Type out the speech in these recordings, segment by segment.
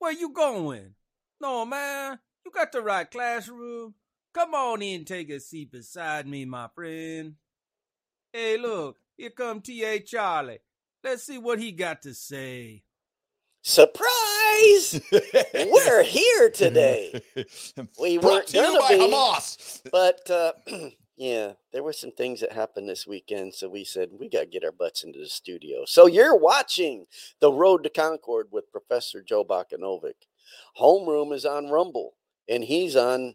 going? No, man. You got the right classroom. Come on in, take a seat beside me, my friend. Hey, look, here come T.A. Charlie. Let's see what he got to say. Surprise! We're here today. We weren't to you gonna by be, Hamas. but uh, yeah, there were some things that happened this weekend, so we said we got to get our butts into the studio. So you're watching the Road to Concord with Professor Joe Bakanovic. Homeroom is on Rumble, and he's on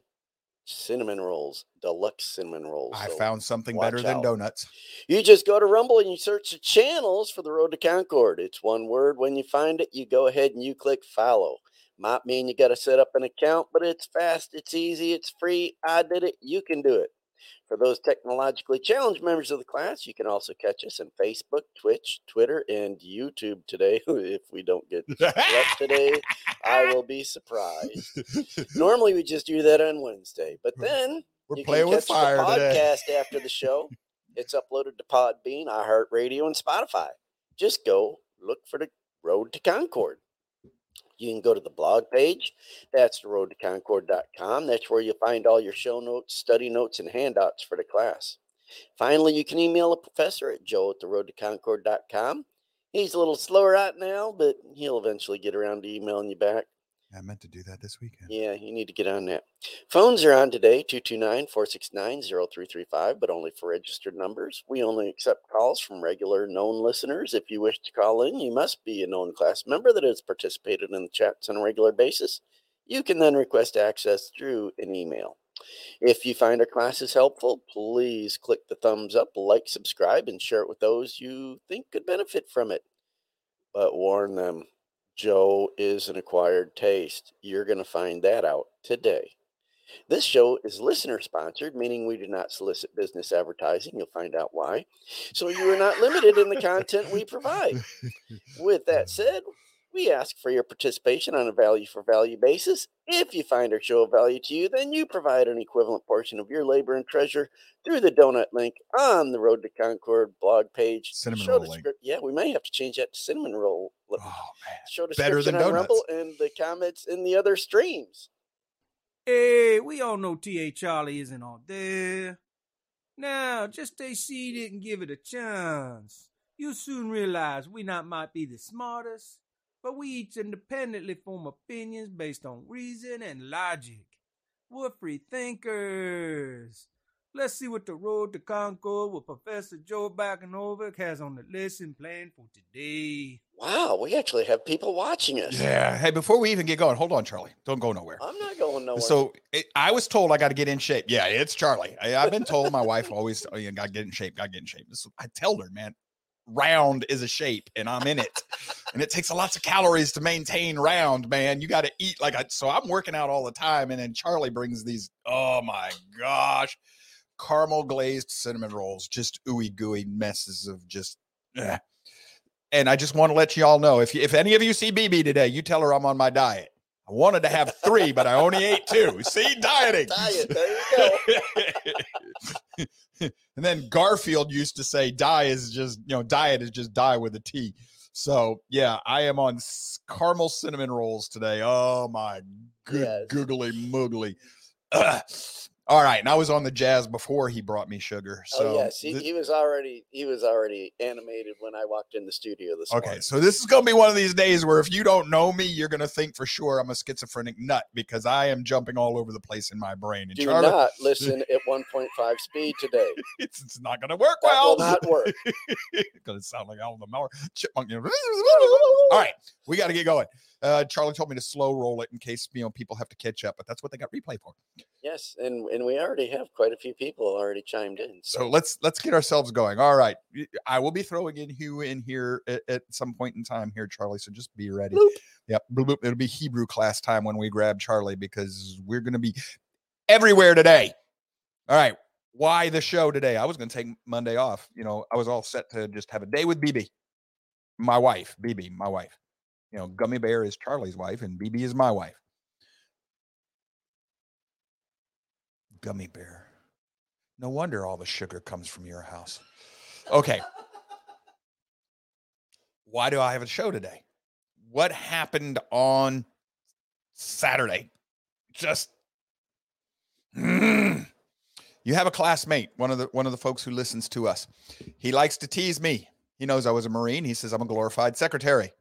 cinnamon rolls, deluxe cinnamon rolls. I So found something better than donuts. You just go to Rumble and you search the channels for the Road to Concord. It's one word. When you find it, you go ahead and you click follow. Might mean you got to set up an account, but it's fast, it's easy, it's free. I did it. You can do it. For those technologically challenged members of the class, you can also catch us on Facebook, Twitch, Twitter, and YouTube today. if we don't get left today, I will be surprised. Normally, we just do that on Wednesday, but then We're you playing can with catch fire the today. podcast after the show. It's uploaded to Podbean, iHeartRadio, and Spotify. Just go look for the Road to Concord. You can go to the blog page. That's the road to concord.com. That's where you'll find all your show notes, study notes, and handouts for the class. Finally, you can email a professor at joe at the road to concord.com. He's a little slow right now, but he'll eventually get around to emailing you back. I meant to do that this weekend. Yeah, you need to get on that. Phones are on today 229 469 0335, but only for registered numbers. We only accept calls from regular known listeners. If you wish to call in, you must be a known class member that has participated in the chats on a regular basis. You can then request access through an email. If you find our classes helpful, please click the thumbs up, like, subscribe, and share it with those you think could benefit from it. But warn them Joe is an acquired taste. You're going to find that out today. This show is listener sponsored, meaning we do not solicit business advertising. You'll find out why. So you are not limited in the content we provide. With that said, we ask for your participation on a value for value basis. If you find our show of value to you, then you provide an equivalent portion of your labor and treasure through the donut link on the Road to Concord blog page. Cinnamon Show roll link. Yeah, we may have to change that to cinnamon roll. Oh man. Show Better description than on donuts. Rumble and the comments in the other streams. Hey, we all know T.A. Charlie isn't all there. Now, just stay seated and give it a chance. You'll soon realize we not might be the smartest, but we each independently form opinions based on reason and logic. We're free thinkers. Let's see what the road to Concord with Professor Joe Bakanovic has on the lesson plan for today. Wow, we actually have people watching us. Yeah. Hey, before we even get going, hold on, Charlie. Don't go nowhere. I'm not going nowhere. So it, I was told I got to get in shape. Yeah, it's Charlie. I, I've been told my wife always, oh, you got to get in shape, got to get in shape. This, I tell her, man, round is a shape and I'm in it. And it takes a lots of calories to maintain round, man. You got to eat like I, so I'm working out all the time. And then Charlie brings these, oh my gosh, caramel glazed cinnamon rolls, just ooey gooey messes of just, eh. and I just want to let you all know if you, if any of you see BB today, you tell her I'm on my diet. I wanted to have three, but I only ate two. See, dieting. Diet, there you go. and then Garfield used to say, "Die is just you know, diet is just die with a T." So yeah, I am on caramel cinnamon rolls today. Oh my good Yes. googly moogly. Ugh. All right, and I was on the jazz before he brought me sugar. Oh, so oh yes, he, thi- he was already he was already animated when I walked in the studio this morning. Okay, morning. so this is going to be one of these days where if you don't know me, you're going to think for sure I'm a schizophrenic nut because I am jumping all over the place in my brain. And Do Charlie, not listen at 1.5 speed today. it's, it's not going to work That well. will not work. it's going to sound like all the chipmunk. All right, we got to get going. Uh, Charlie told me to slow roll it in case you know people have to catch up, but that's what they got replay for. Yes, and and we already have quite a few people already chimed in. So let's let's get ourselves going. All right, I will be throwing in Hugh in here at, at some point in time here, Charlie. So just be ready. Bloop. Yep, bloop, bloop. it'll be Hebrew class time when we grab Charlie because we're going to be everywhere today. All right, why the show today? I was going to take Monday off. You know, I was all set to just have a day with BB, my wife, BB, my wife. You know, Gummy Bear is Charlie's wife, and BB is my wife. Gummy Bear. No wonder all the sugar comes from your house. Okay. Why do I have a show today? What happened on Saturday. Just you have a classmate, one of the one of the folks who listens to us. He likes to tease me. He knows I was a Marine. He says I'm a glorified secretary.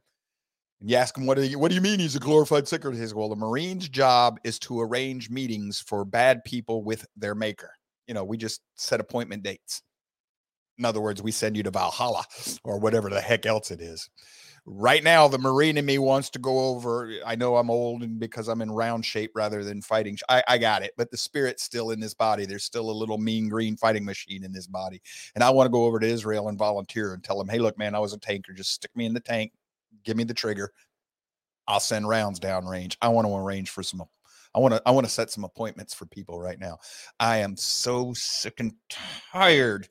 And you ask him, what do you what do you mean he's a glorified secretary? He says, Well, the Marine's job is to arrange meetings for bad people with their maker. You know, we just set appointment dates. In other words, we send you to Valhalla or whatever the heck else it is right now the marine in me wants to go over i know i'm old and because i'm in round shape rather than fighting I, I got it but the spirit's still in this body there's still a little mean green fighting machine in this body and i want to go over to israel and volunteer and tell them hey look man i was a tanker just stick me in the tank give me the trigger i'll send rounds downrange i want to arrange for some I want to I want to set some appointments for people right now. I am so sick and tired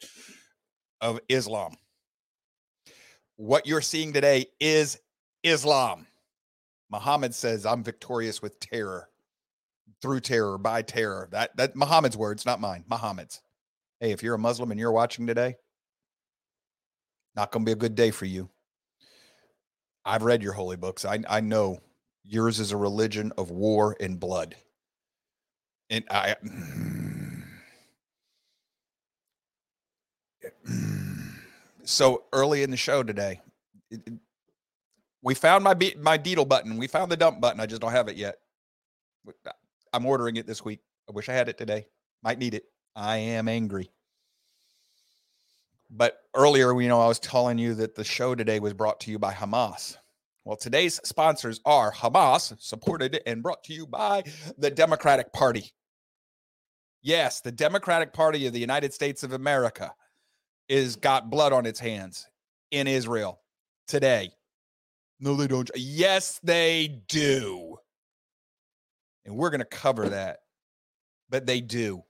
of Islam what you're seeing today is Islam. Muhammad says, I'm victorious with terror, through terror, by terror. That that Muhammad's words, not mine. Muhammad's. Hey, if you're a Muslim and you're watching today, not gonna be a good day for you. I've read your holy books. I I know yours is a religion of war and blood. And I so early in the show today, it, it, we found my be- my Deedle button. We found the dump button. I just don't have it yet. Uh, I'm ordering it this week. I wish I had it today. Might need it. I am angry. But earlier, you know, I was telling you that the show today was brought to you by Hamas. Well, today's sponsors are Hamas, supported and brought to you by the Democratic Party. Yes, the Democratic Party of the United States of America is got blood on its hands in Israel today. No, they don't. Yes, they do. And we're going to cover that. But they do.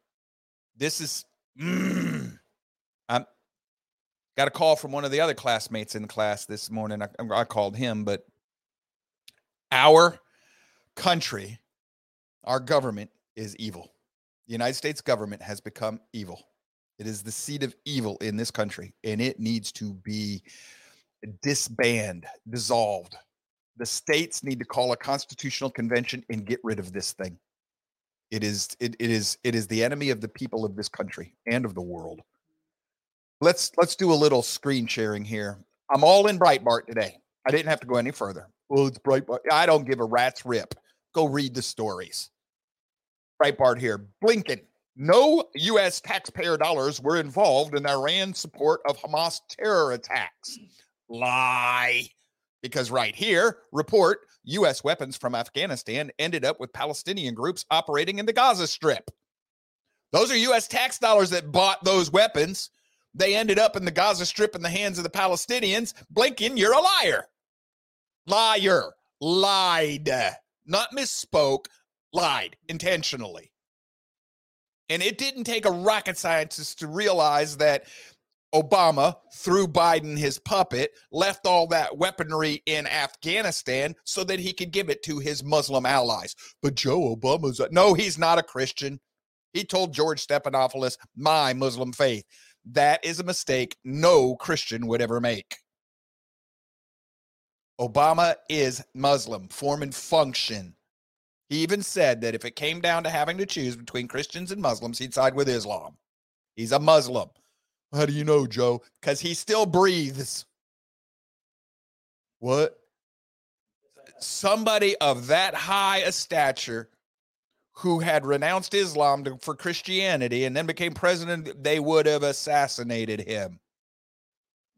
This is, mm, I'm got a call from one of the other classmates in class this morning. I, I called him, but our country, our government is evil. The United States government has become evil. It is the seed of evil in this country, and it needs to be disbanded, dissolved. The states need to call a constitutional convention and get rid of this thing. It is it, it is it is the enemy of the people of this country and of the world. Let's let's do a little screen sharing here. I'm all in Breitbart today. I didn't have to go any further. Well, it's Breitbart. I don't give a rat's rip. Go read the stories. Breitbart here. Blinken no U.S. taxpayer dollars were involved in Iran's support of Hamas terror attacks. Lie. Because right here, report U.S. weapons from Afghanistan ended up with Palestinian groups operating in the Gaza Strip. Those are U.S. tax dollars that bought those weapons. They ended up in the Gaza Strip in the hands of the Palestinians. Blinken, you're a liar. Liar. Lied. Not misspoke, lied intentionally. And it didn't take a rocket scientist to realize that Obama, through Biden, his puppet, left all that weaponry in Afghanistan so that he could give it to his Muslim allies. But Joe Obama's a, no, he's not a Christian. He told George Stephanopoulos, my Muslim faith. That is a mistake no Christian would ever make. Obama is Muslim, form and function. He even said that if it came down to having to choose between Christians and Muslims, he'd side with Islam. He's a Muslim. How do you know, Joe? Because he still breathes. What? Somebody of that high a stature who had renounced Islam to, for Christianity and then became president, they would have assassinated him.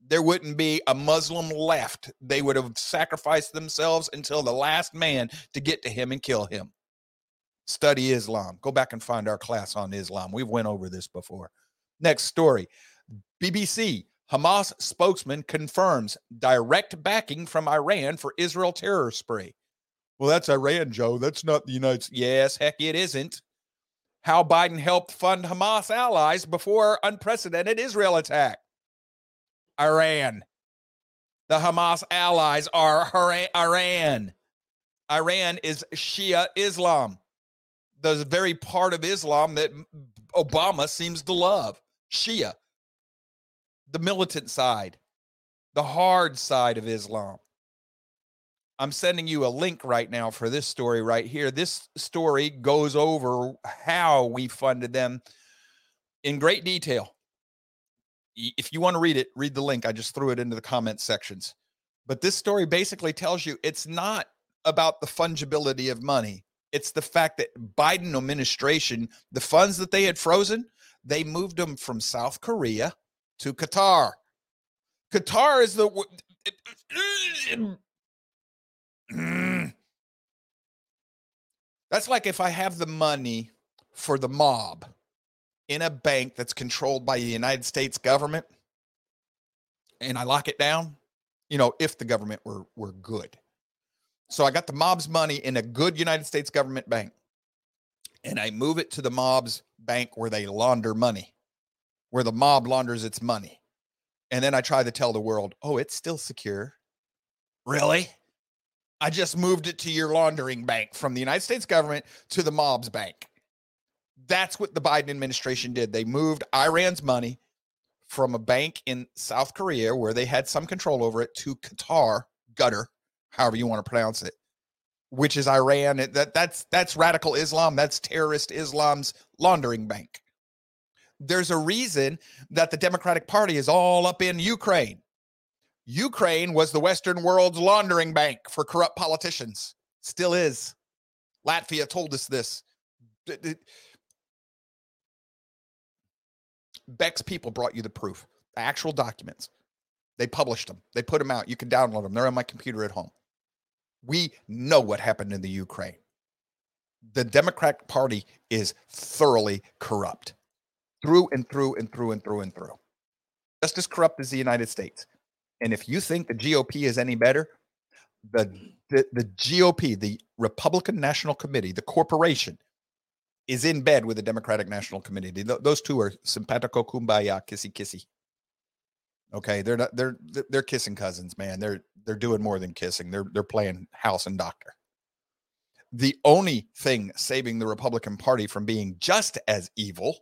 There wouldn't be a Muslim left. They would have sacrificed themselves until the last man to get to him and kill him. Study Islam. Go back and find our class on Islam. We've went over this before. Next story. BBC Hamas spokesman confirms direct backing from Iran for Israel terror spree. Well, that's Iran, Joe. That's not the United States. Yes, heck, it isn't. How Biden helped fund Hamas allies before unprecedented Israel attack. Iran. The Hamas allies are Iran. Iran is Shia Islam, the very part of Islam that Obama seems to love. Shia, the militant side, the hard side of Islam. I'm sending you a link right now for this story right here. This story goes over how we funded them in great detail. If you want to read it, read the link. I just threw it into the comment sections. But this story basically tells you it's not about the fungibility of money. It's the fact that Biden administration, the funds that they had frozen, they moved them from South Korea to Qatar. Qatar is the Mm. That's like if I have the money for the mob in a bank that's controlled by the United States government and I lock it down, you know, if the government were were good. So I got the mob's money in a good United States government bank and I move it to the mob's bank where they launder money, where the mob launders its money. And then I try to tell the world, oh, it's still secure. Really? I just moved it to your laundering bank from the United States government to the mob's bank. That's what the Biden administration did. They moved Iran's money from a bank in South Korea where they had some control over it to Qatar, Gutter, however you want to pronounce it, which is Iran. That that's that's radical Islam. That's terrorist Islam's laundering bank. There's a reason that the Democratic Party is all up in Ukraine. Ukraine was the Western world's laundering bank for corrupt politicians. Still is. Latvia told us this. Beck's people brought you the proof, the actual documents. They published them. They put them out. You can download them. They're on my computer at home. We know what happened in the Ukraine. The Democratic Party is thoroughly corrupt through and through and through and through and through. Just as corrupt as the United States. And if you think the GOP is any better, the, the, the GOP, the Republican National Committee, the corporation, is in bed with the Democratic National Committee. Those two are simpatico kumbaya, kissy kissy. Okay, they're not they're they're kissing cousins, man. They're they're doing more than kissing. They're they're playing house and doctor. The only thing saving the Republican Party from being just as evil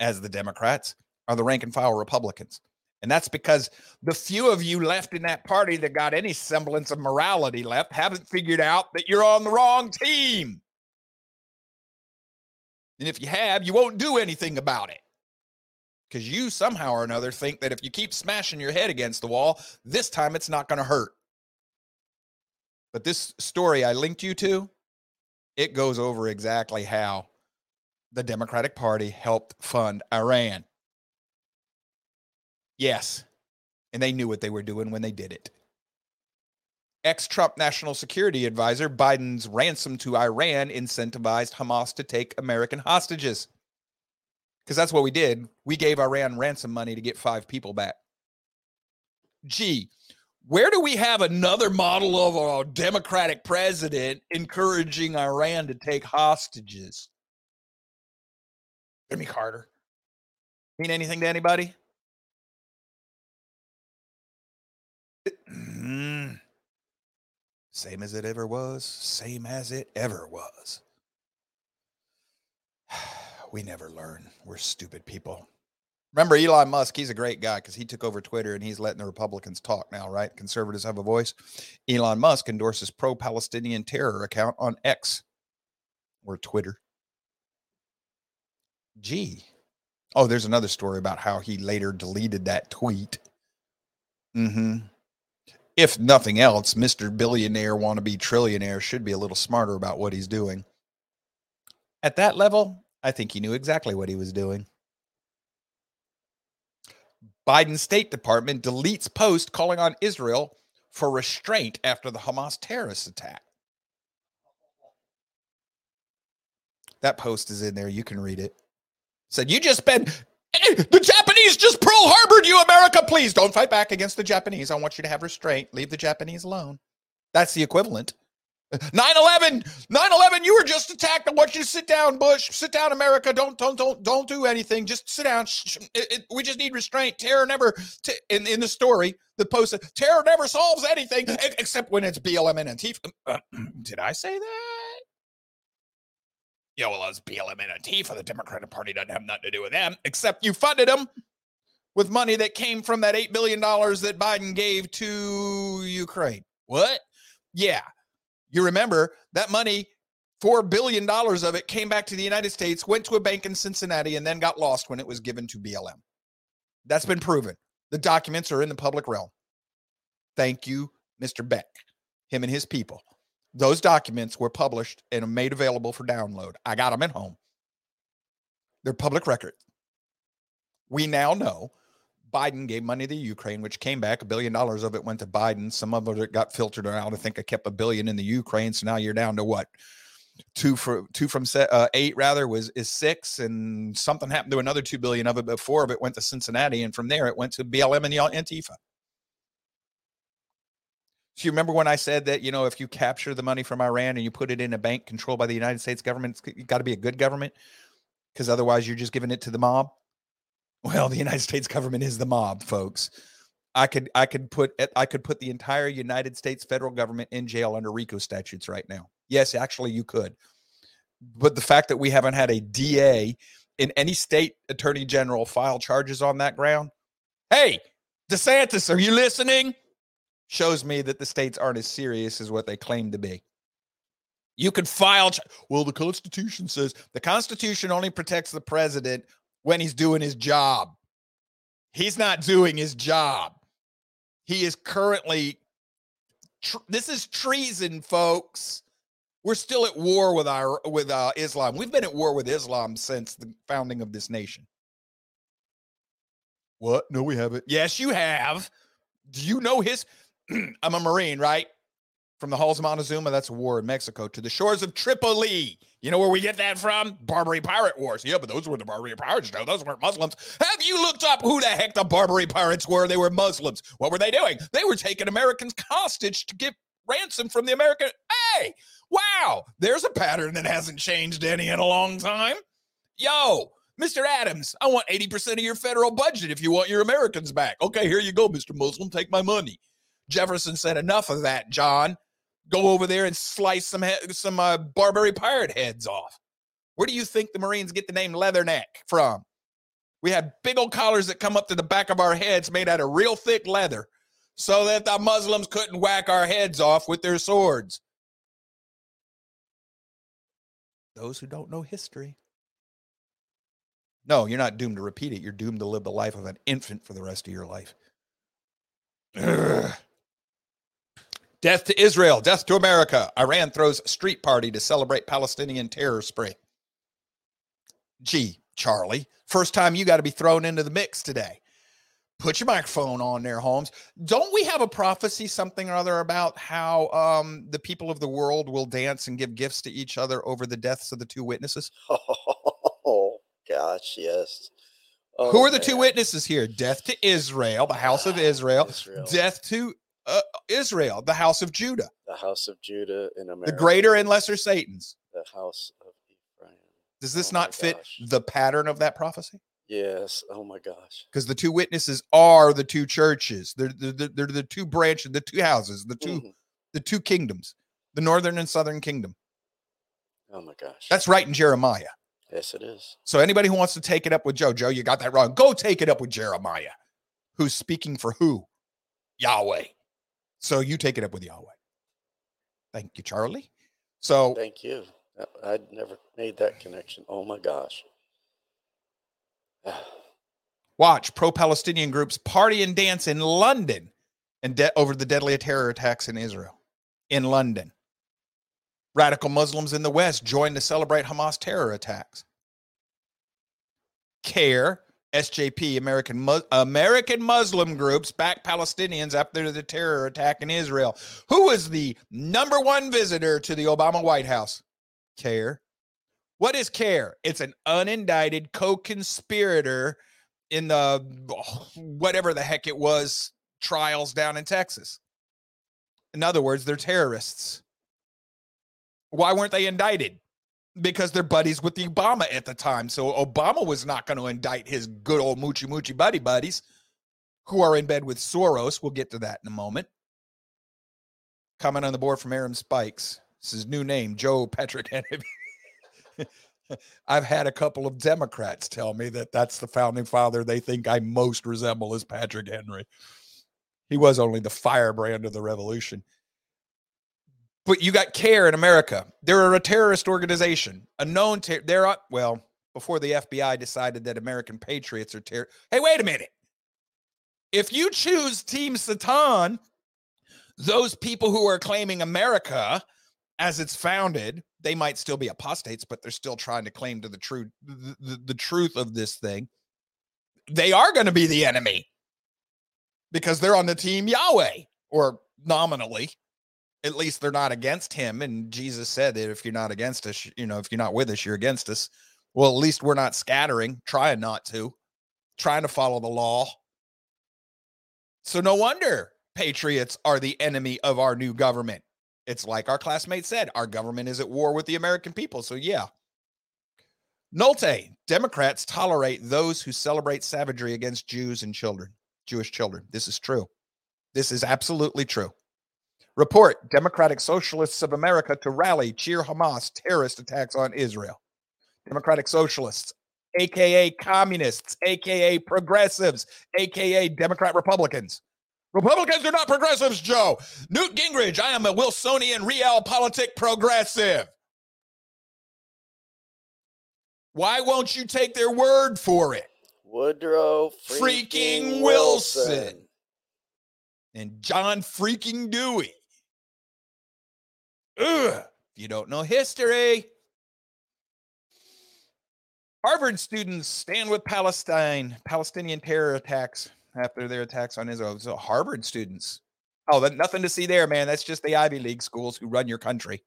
as the Democrats are the rank and file Republicans. And that's because the few of you left in that party that got any semblance of morality left haven't figured out that you're on the wrong team. And if you have, you won't do anything about it. Because you somehow or another think that if you keep smashing your head against the wall, this time it's not going to hurt. But this story I linked you to, it goes over exactly how the Democratic Party helped fund Iran. Yes. And they knew what they were doing when they did it. Ex Trump National Security Advisor Biden's ransom to Iran incentivized Hamas to take American hostages. Because that's what we did. We gave Iran ransom money to get five people back. Gee, where do we have another model of a Democratic president encouraging Iran to take hostages? Jimmy Carter. Mean anything to anybody? Same as it ever was, same as it ever was. we never learn. We're stupid people. Remember Elon Musk, he's a great guy because he took over Twitter and he's letting the Republicans talk now, right? Conservatives have a voice. Elon Musk endorses pro Palestinian terror account on X or Twitter. Gee. Oh, there's another story about how he later deleted that tweet. Mm-hmm. If nothing else, Mr. Billionaire wannabe trillionaire should be a little smarter about what he's doing. At that level, I think he knew exactly what he was doing. Biden State Department deletes post calling on Israel for restraint after the Hamas terrorist attack. That post is in there. You can read it. Said, You just been, eh, the Japanese just Pearl Harbored you, America. Please don't fight back against the Japanese. I want you to have restraint. Leave the Japanese alone. That's the equivalent. 9 11, 9 11, you were just attacked. I want you to sit down, Bush. Sit down, America. Don't, don't, don't, don't do anything. Just sit down. It, it, we just need restraint. Terror never, t- in, in the story, the post, terror never solves anything except when it's BLM and Antifa. Uh, did I say that? Yeah, well, it's BLM and Antifa. The Democratic Party doesn't have nothing to do with them, except you funded them with money that came from that $8 billion that Biden gave to Ukraine. What? Yeah You remember that money, $4 billion of it came back to the United States, went to a bank in Cincinnati, and then got lost when it was given to BLM. That's been proven. The documents are in the public realm. Thank you, Mr. Beck, him and his people. Those documents were published and made available for download. I got them at home. They're public record. We now know Biden gave money to Ukraine, which came back. A billion dollars of it went to Biden. Some of it got filtered out. I think I kept a billion in the Ukraine. So now you're down to what? Two for two from uh, eight rather was is six, and something happened to another two billion of it. But four of it went to Cincinnati, and from there it went to BLM and the Antifa. So you remember when I said that you know if you capture the money from Iran and you put it in a bank controlled by the United States government, it's got to be a good government because otherwise you're just giving it to the mob. Well, the United States government is the mob, folks. I could I could put eh, I could put the entire United States federal government in jail under RICO statutes right now. Yes, actually you could. But the fact that we haven't had a DA in any state attorney general file charges on that ground, hey, DeSantis, are you listening? Shows me that the states aren't as serious as what they claim to be. You could file. Ch- well, the Constitution says the Constitution only protects the president when he's doing his job. He's not doing his job. He is currently, tr- this is treason, folks. We're still at war with our with uh, Islam. We've been at war with Islam since the founding of this nation. What? No, we haven't. Yes, you have. Do you know his? I'm a Marine, right? From the halls of Montezuma, that's a war in Mexico, to the shores of Tripoli. You know where we get that from? Barbary Pirate Wars. Yeah, but those were the Barbary Pirates. No, those weren't Muslims. Have you looked up who the heck the Barbary Pirates were? They were Muslims. What were they doing? They were taking Americans hostage to get ransom from the American. Hey, wow, there's a pattern that hasn't changed any in a long time. Yo, Mr. Adams, I want 80% of your federal budget if you want your Americans back. Okay, here you go, Mr. Muslim. Take my money. Jefferson said, enough of that, John go over there and slice some some uh, Barbary pirate heads off. Where do you think the Marines get the name Leatherneck from? We had big old collars that come up to the back of our heads made out of real thick leather so that the Muslims couldn't whack our heads off with their swords. Those who don't know history. No, you're not doomed to repeat it. You're doomed to live the life of an infant for the rest of your life. Ugh. Death to Israel, death to America. Iran throws street party to celebrate Palestinian terror spree. Gee, Charlie, first time you got to be thrown into the mix today. Put your microphone on there, Holmes. Don't we have a prophecy, something or other, about how um, the people of the world will dance and give gifts to each other over the deaths of the two witnesses? Oh gosh, yes. Who Oh, are the two witnesses here? Death to Israel, the house of Israel. Israel. Death to uh, Israel, the house of Judah, The house of Judah in America. the greater and lesser Satans. The house of Ephraim. Does this Oh not fit gosh. the pattern of that prophecy? Yes. Oh my gosh. Because the two witnesses are the two churches. They're, they're, they're- the two branches, the two houses, the two Mhm. the two kingdoms, the northern and southern kingdom. Oh my gosh. That's right in Jeremiah. yes, it is. So anybody who wants to take it up with Joe, Joe, you got that wrong. Go take it up with Jeremiah, who's speaking for who? Yahweh. So you take it up with Yahweh. Thank you, Charlie. So Thank you. I'd never made that connection. Oh my gosh. watch pro-Palestinian groups party and dance in London and de- over the deadly terror attacks in Israel. In London, radical Muslims in the West join to celebrate Hamas terror attacks. CAIR, SJP, American American Muslim groups back Palestinians after the terror attack in Israel. Who was the number one visitor to the Obama White House? CAIR. What is CAIR? It's an unindicted co-conspirator in the whatever the heck it was trials down in Texas. In other words, they're terrorists. Why weren't they indicted? Because they're buddies with the Obama at the time. So Obama was not going to indict his good old moochie moochie buddy buddies who are in bed with Soros. We'll get to that in a moment. Comment on the board from Aaron Spikes. This is new name, Joe Patrick Henry. I've had a couple of Democrats tell me that that's the founding father they think I most resemble is Patrick Henry. He was only the firebrand of the revolution. But you got CAIR in America. They're a terrorist organization, a known ter- they're uh, well before the FBI decided that American patriots are terror. Hey, wait a minute. If you choose Team Satan, those people who are claiming America as it's founded, they might still be apostates, but they're still trying to claim to the truth the, the, the truth of this thing. They are going to be the enemy because they're on the team Yahweh or nominally at least they're not against him. And Jesus said that if you're not against us, you know, if you're not with us, you're against us. Well, at least we're not scattering, trying not to, trying to follow the law. So no wonder patriots are the enemy of our new government. It's like our classmate said, our government is at war with the American people. So yeah. Nolte, Democrats tolerate those who celebrate savagery against Jews and children, Jewish children. This is true. This is absolutely true. Report Democratic Socialists of America to rally, cheer Hamas terrorist attacks on Israel. Democratic Socialists, aka communists, aka progressives, aka Democrat Republicans. Republicans are not progressives, Joe. Newt Gingrich, I am a Wilsonian realpolitik progressive. Why won't you take their word for it? Woodrow Freaking freaking, Wilson. Wilson. And John freaking Dewey. Ugh. If you don't know history, Harvard students stand with Palestine, Palestinian terror attacks after their attacks on Israel. So Harvard students. Oh, that, nothing to see there, man. That's just the Ivy League schools who run your country.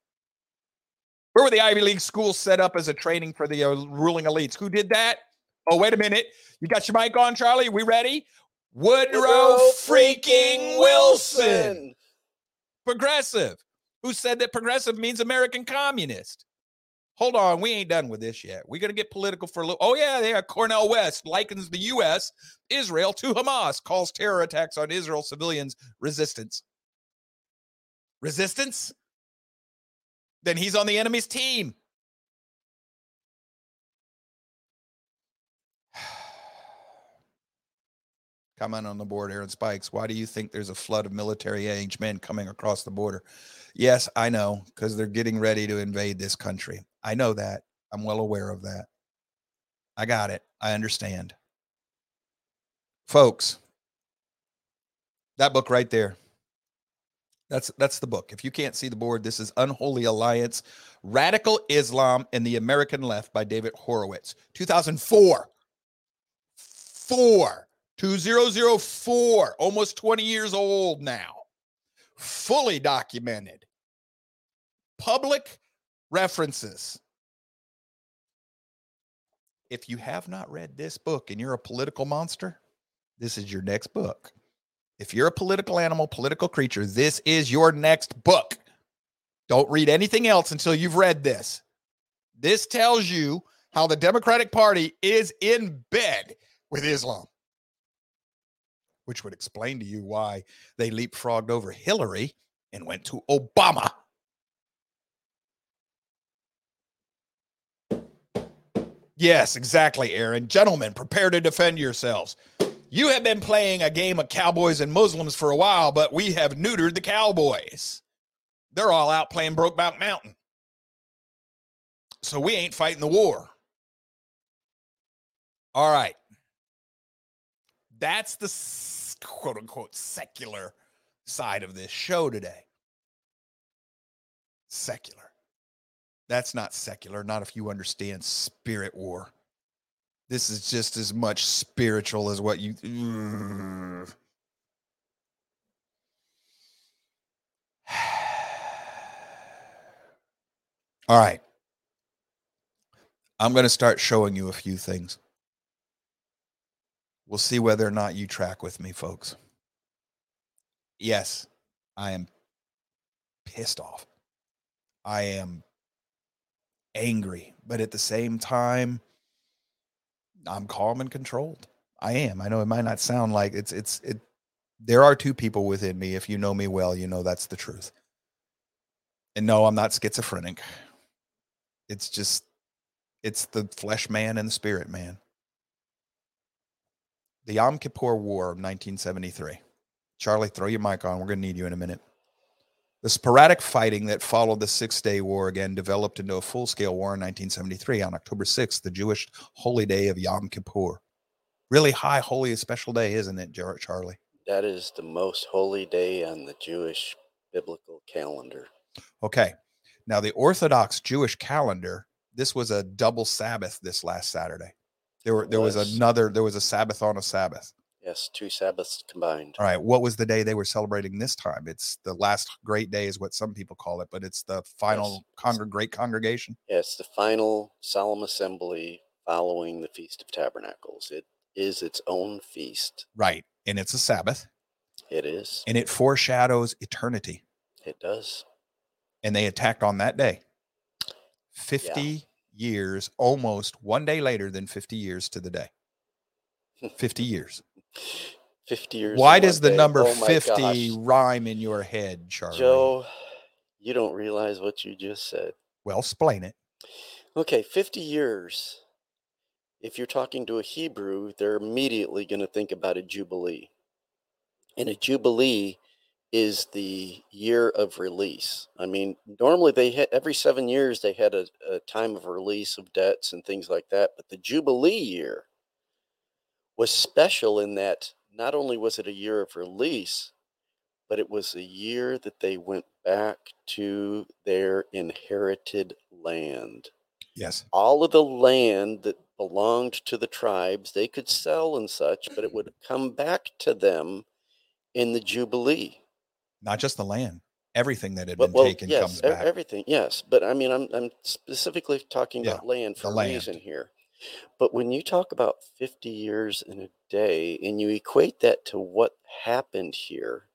Where were the Ivy League schools set up as a training for the uh, ruling elites? Who did that? Oh, wait a minute. You got your mic on, Charlie? We ready? Woodrow, freaking Wilson. Progressive. Who said that progressive means American communist? Hold on, we ain't done with this yet. We're gonna get political for a little. Oh yeah, yeah. Cornel West likens the U.S. Israel to Hamas, calls terror attacks on Israel civilians resistance. Resistance? Then he's on the enemy's team. Comment on the board, Aaron Spikes. Why do you think there's a flood of military age men coming across the border? Yes, I know, because they're getting ready to invade this country. I know that. I'm well aware of that. I got it. I understand. Folks, that book right there. That's that's the book. If you can't see the board, this is Unholy Alliance: Radical Islam and the American Left by David Horowitz. 2004. 4 2004, almost 20 years old now. Fully documented. Public references. If you have not read this book and you're a political monster, this is your next book. If you're a political animal, political creature, this is your next book. Don't read anything else until you've read this. This tells you how the Democratic Party is in bed with Islam, which would explain to you why they leapfrogged over Hillary and went to Obama. Yes, exactly, Aaron. Gentlemen, prepare to defend yourselves. You have been playing a game of cowboys and Muslims for a while, but we have neutered the cowboys. They're all out playing Brokeback Mountain. So we ain't fighting the war. All right. That's the quote unquote secular side of this show today. Secular. That's not secular, not if you understand spirit war. This is just as much spiritual as what you. All right. I'm going to start showing you a few things. We'll see whether or not you track with me, folks. Yes, I am pissed off. I am angry, but at the same time, I'm calm and controlled. I am. I know it might not sound like it's it's it there are two people within me. If you know me well, you know that's the truth. And no, I'm not schizophrenic. It's just it's the flesh man and the spirit man. The Yom Kippur War of 1973. Charlie, throw your mic on. We're going to need you in a minute. The sporadic fighting that followed the Six Day War again developed into a full scale war in 1973 on October 6th, the Jewish holy day of Yom Kippur. Really high, holy, special day, isn't it, Charlie? That is the most holy day on the Jewish biblical calendar. Okay. Now, the Orthodox Jewish calendar, this was a double Sabbath this last Saturday. There were there was was. another there was a Sabbath on a Sabbath. Yes, two Sabbaths combined. All right, what was the day they were celebrating this time? It's the last great day, is what some people call it, but it's the final Yes. great congregation. Yes, the final solemn assembly following the Feast of Tabernacles. It is its own feast. Right, and it's a Sabbath, It is. and it foreshadows eternity. It does. And they attacked on that day. Fifty years, almost one day later than fifty years to the day. Fifty years. 50 years. Why does the day. number Oh 50 gosh. rhyme in your head, Charlie? Joe, you don't realize what you just said. Well, explain it. Okay, 50 years. If you're talking to a Hebrew, they're immediately going to think about a jubilee. And a jubilee is the year of release. I mean, normally they had every 7 years they had a, a time of release of debts and things like that, but the jubilee year was special in that not only was it a year of release, but it was a year that they went back to their inherited land Yes. all of the land that belonged to the tribes they could sell and such, but it would come back to them in the Jubilee. Not just the land, everything that had been well, taken yes, comes back. everything, yes. But I mean, I'm I'm specifically talking Yeah, about land for a land. reason here. But when you talk about 50 years in a day, and you equate that to what happened here,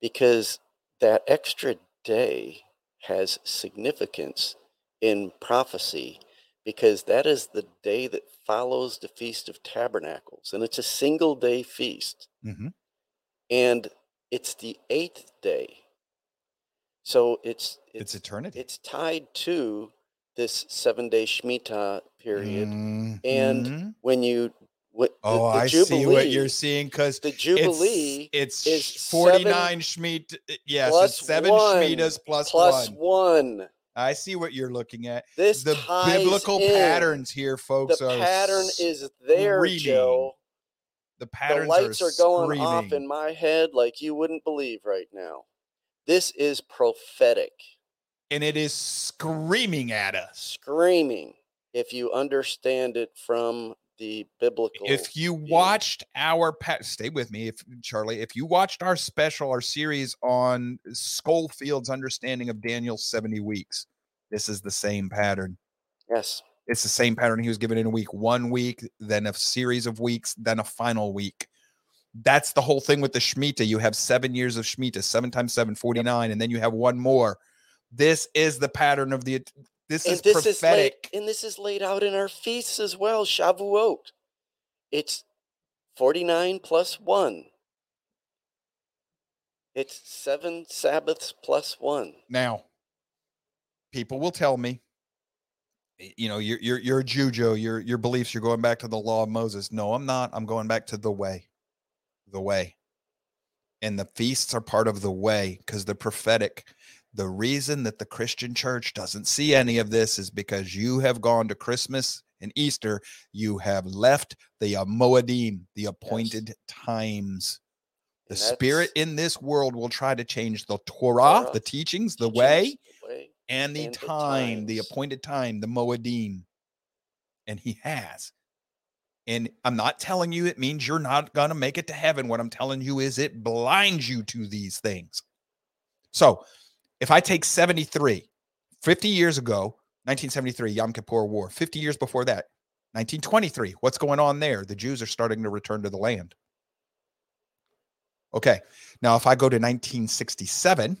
because that extra day has significance in prophecy because that is the day that follows the feast of tabernacles and it's a single day feast hmm and it's the eighth day so it's It's it's eternity. it's tied to this seven day shemitah period Mhm. and when you what oh, the I jubilee see what you're seeing because the jubilee it's, is it's 49 Shemitah. Yes, plus it's seven one Shemitahs plus, plus one. one I see what you're looking at. this The biblical patterns here, folks, the are pattern is there screaming. joe the the lights are, going off in my head like you wouldn't believe right now. This is prophetic, and it is screaming at us. screaming. If you understand it from the biblical, If you view. watched our pat, stay with me, if Charlie, if you watched our special, our series on Scofield's understanding of Daniel's 70 weeks, this is the same pattern. yes, It's the same pattern he was given in a week, one week, then a series of weeks, then a final week. That's the whole thing with the Shemitah. You have seven years of Shemitah, seven times seven, 49, and then you have one more. This is the pattern of the, this and is this is laid, prophetic. and this is laid out in our feasts as well. Shavuot, it's forty nine plus one. It's seven Sabbaths plus one. now people will tell me you know you're you're you're a Jew, Your your beliefs. You're going back to the law of Moses. No, I'm not. I'm going back to the way, the way, and the feasts are part of the way because the prophetic. The reason that the Christian church doesn't see any of this is because you have gone to Christmas and Easter. You have left the Moedim, the appointed times. The spirit in this world will try to change the Torah, Torah, the teachings, the teachings, the way. And the and the time, the times. appointed time, the Moedim. And he has. And I'm not telling you it means you're not going to make it to heaven. What I'm telling you is it blinds you to these things. So if I take 73, 50 years ago, 1973, Yom Kippur War, 50 years before that, 1923, what's going on there? The Jews are starting to return to the land. Okay. Now, if I go to 1967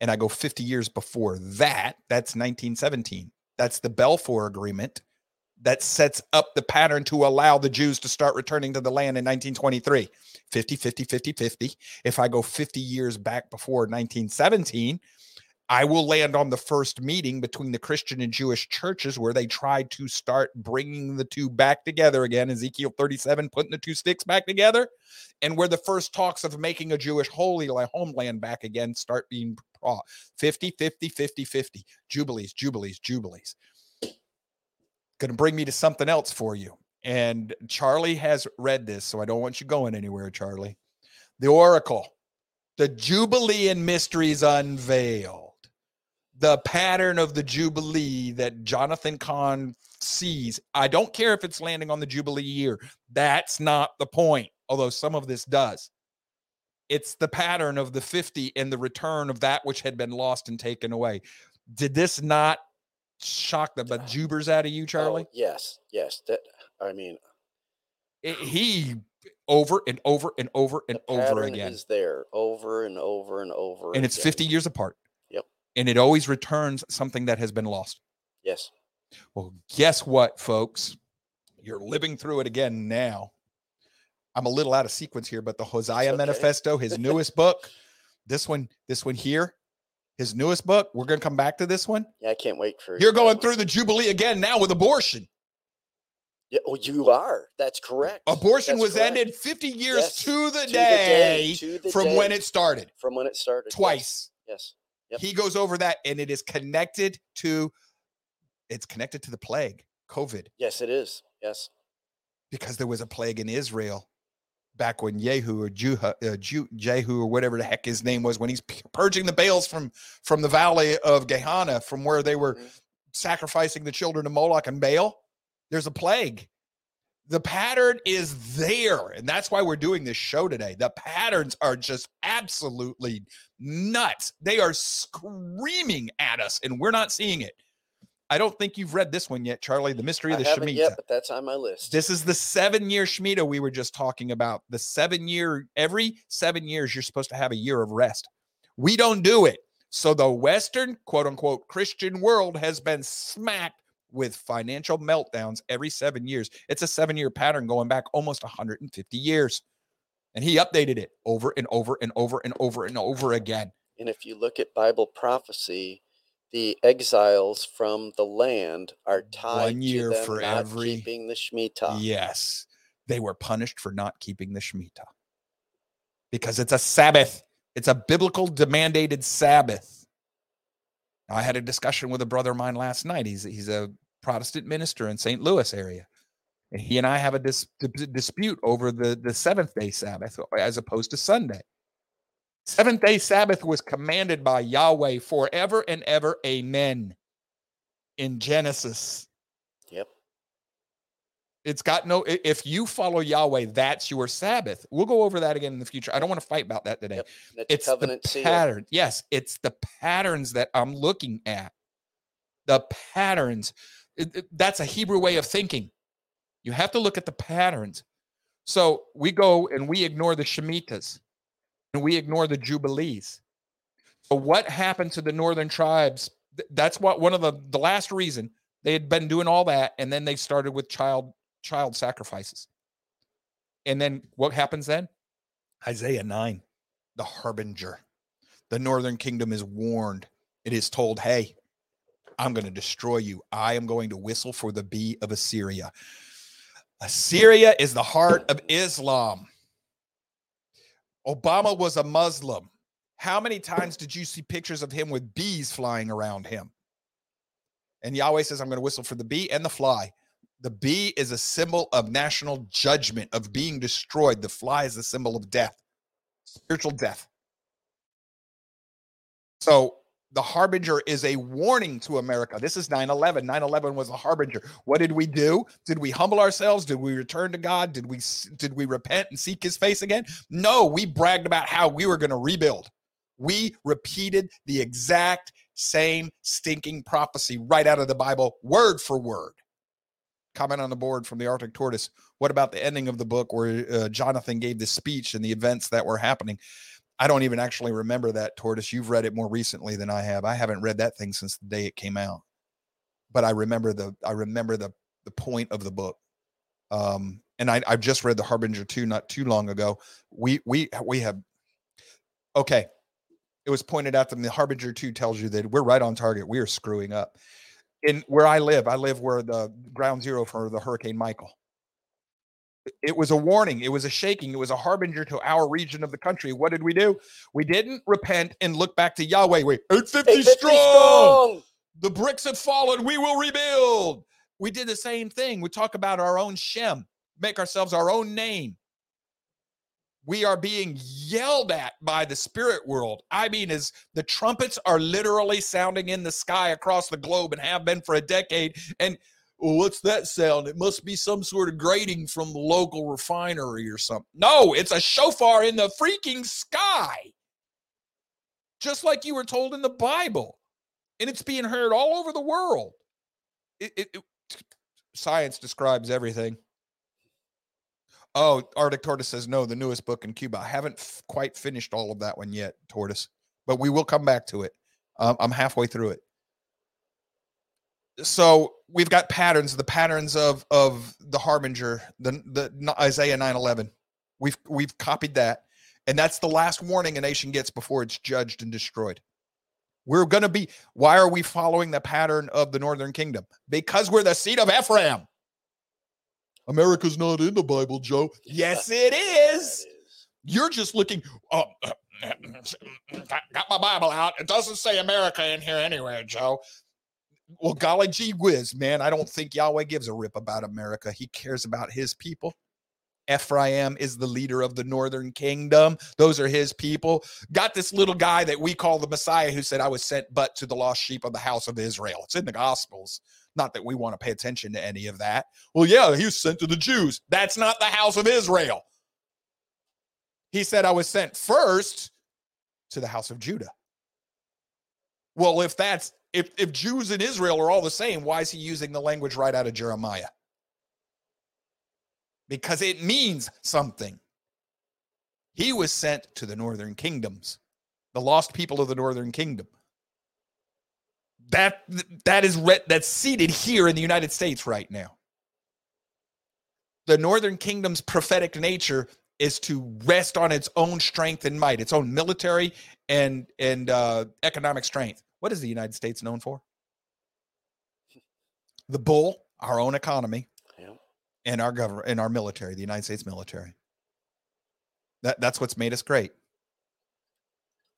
and I go 50 years before that, that's 1917. That's the Balfour Agreement that sets up the pattern to allow the Jews to start returning to the land in 1923. 50, 50, 50, 50. If I go 50 years back before 1917, I will land on the first meeting between the Christian and Jewish churches where they tried to start bringing the two back together again. Ezekiel 37, putting the two sticks back together, and where the first talks of making a Jewish holy land, homeland back again start being Pro 50, 50, 50, 50. Jubilees, jubilees, jubilees. Going to bring me to something else for you. And Charlie has read this, so I don't want you going anywhere, Charlie. The Oracle, the Jubilean mysteries unveiled. The pattern of the Jubilee that Jonathan Cahn sees. I don't care if it's landing on the Jubilee year. That's not the point, although some of this does. It's the pattern of the 50 and the return of that which had been lost and taken away. Did this not shock the bejubers out of you, oh, Charlie? Oh, yes, yes. That I mean, It- he over and over and over and over again. is there over and over and over. and it's again. 50 years apart. Yep. And it always returns something that has been lost. Yes. Well, guess what, folks? You're living through it again now. I'm a little out of sequence here, but the Josiah okay. Manifesto, his newest book, this one, this one here, his newest book. We're going to come back to this one. Yeah, I can't wait for You're going through the Jubilee again now with abortion. Yeah, well, you are. That's correct. Abortion That's was correct. ended 50 years Yes, to the to day, to the from when it started. from when it started. yes, Twice. Yes. Yep. He goes over that, and it is connected to it's connected to the plague, COVID. Yes, it is. Yes. because there was a plague in Israel back when Jehu or Juha, uh, Jehu or whatever the heck his name was when he's purging the Baals from from the valley of Gehenna from where they were Mhm. sacrificing the children of Moloch and Baal. There's a plague. The pattern is there, and that's why we're doing this show today. The patterns are just absolutely nuts. They are screaming at us, and we're not seeing it. I don't think you've read this one yet, Charlie. The mystery of the haven't Shemitah. yet, but that's on my list. This is the seven year Shemitah we were just talking about. The seven year, every seven years, you're supposed to have a year of rest. We don't do it. So the Western, quote unquote, Christian world has been smacked with financial meltdowns every seven years. It's a seven year pattern going back almost 150 years. And he updated it over and over and over and over and over again. and if you look at Bible prophecy, the exiles from the land are tied One year to them for every- keeping the Shemitah. Yes. They were punished for not keeping the Shemitah because it's a Sabbath. It's a biblical demandated Sabbath. I had a discussion with a brother of mine last night. He's he's a Protestant minister in St. Louis area. And he and I have a dis- di- dispute over the, the seventh day Sabbath as opposed to Sunday. Seventh day Sabbath was commanded by Yahweh forever and ever. Amen. In Genesis. Yep. It's got no, if you follow Yahweh, that's your Sabbath. We'll go over that again in the future. I don't want to fight about that today. Yep. That's It's the covenant seal. pattern. Yes, it's the patterns that I'm looking at. The patterns. That's a Hebrew way of thinking. You have to look at the patterns. So we go and we ignore the Shemitahs and we ignore the Jubilees. So what happened to the northern tribes? That's what one of the the last reason they had been doing all that, and then they started with child child sacrifices. And then what happens then? Isaiah 9, the harbinger. The northern kingdom is warned. It is told, hey, I'm going to destroy you. I am going to whistle for the bee of Assyria. Assyria is the heart of Islam. Obama was a Muslim. How many times did you see pictures of him with bees flying around him? And Yahweh says, I'm going to whistle for the bee and the fly. The bee is a symbol of national judgment, of being destroyed. The fly is a symbol of death, spiritual death. So the harbinger is a warning to America. This is 9 11. 9 11 was a harbinger. What did we do? Did we humble ourselves? Did we return to God? Did we did we repent and seek his face again? No, we bragged about how we were going to rebuild. We repeated the exact same stinking prophecy right out of the Bible, word for word. Comment on the board from the Arctic Tortoise. What about the ending of the book where uh, Jonathan gave the speech and the events that were happening? I don't even actually remember that, Tortoise. You've read it more recently than I have. I haven't read that thing since the day it came out. But I remember the I remember the the point of the book. Um, and I I've just read the Harbinger 2 not too long ago. We we we have okay. It was pointed out that the Harbinger 2 tells you that we're right on target. We are screwing up. In where I live, I live where the ground zero for the Hurricane Michael. It was a warning. It was a shaking. It was a harbinger to our region of the country. What did we do? We didn't repent and look back to Yahweh. We 850, 850 strong. strong. The bricks have fallen. We will rebuild. We did the same thing. We talk about our own Shem, make ourselves our own name. We are being yelled at by the spirit world. I mean, as the trumpets are literally sounding in the sky across the globe and have been for a decade. And well, what's that sound? It must be some sort of grating from the local refinery or something. No, it's a shofar in the freaking sky. Just like you were told in the Bible. And it's being heard all over the world. It, it, it- science describes everything. Oh, Arctic Tortoise says no, the newest book in Cuba. I haven't f- quite finished all of that one yet, Tortoise, but we will come back to it. Um, I'm halfway through it so we've got patterns the patterns of of the harbinger the the isaiah 911 we've we've copied that and that's the last warning a nation gets before it's judged and destroyed. We're going to be why are we following the pattern of the northern kingdom? Because we're the seed of ephraim. America's not in the bible joe. Yes it is. You're just looking got oh, got my bible out. It doesn't say america in here anywhere joe well, golly gee whiz, man. I don't think Yahweh gives a rip about America. He cares about his people. Ephraim is the leader of the northern kingdom. Those are his people. Got this little guy that we call the Messiah who said, I was sent but to the lost sheep of the house of Israel. It's in the Gospels. Not that we want to pay attention to any of that. Well, yeah, he was sent to the Jews. That's not the house of Israel. He said, I was sent first to the house of Judah. Well, if that's if if Jews and Israel are all the same, why is he using the language right out of Jeremiah? Because it means something. He was sent to the northern kingdoms, the lost people of the northern kingdom. That that is re- that's seated here in the United States right now. The northern kingdom's prophetic nature is to rest on its own strength and might, its own military and and uh, economic strength. What is the United States known for? The bull, our own economy, Yeah. and our government and our military, the United States military. That that's what's made us great.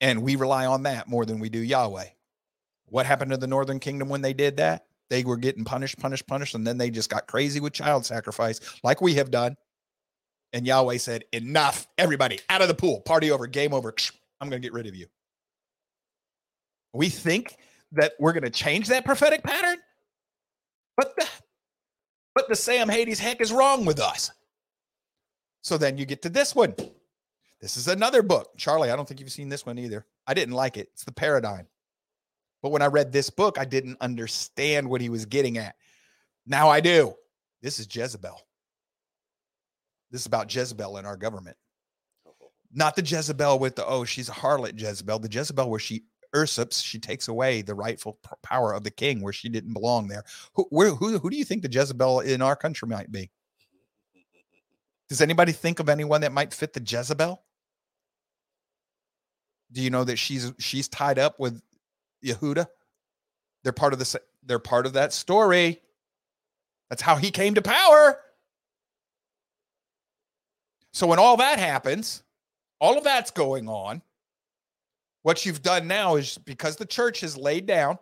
And we rely on that more than we do Yahweh. What happened to the northern kingdom when they did that? They were getting punished, punished, punished, and then they just got crazy with child sacrifice, like we have done. And Yahweh said, Enough, everybody out of the pool, party over, game over. I'm going to get rid of you. We think that we're going to change that prophetic pattern, but the, but the Sam Hades heck is wrong with us. So then you get to this one. This is another book. Charlie, I don't think you've seen this one either. I didn't like it. It's The Paradigm. But when I read this book, I didn't understand what he was getting at. Now I do. This is Jezebel. This is about Jezebel in our government. Oh, oh. Not the Jezebel with the, oh, she's a harlot Jezebel, the Jezebel where she usurps, she takes away the rightful power of the king where she didn't belong there. Who, where, who, who do you think the Jezebel in our country might be? Does anybody think of anyone that might fit the Jezebel? Do you know that she's she's tied up with Yehuda? They're part of the they're part of that story. That's how he came to power. So when all that happens, all of that's going on. What you've done now is because the church has laid down,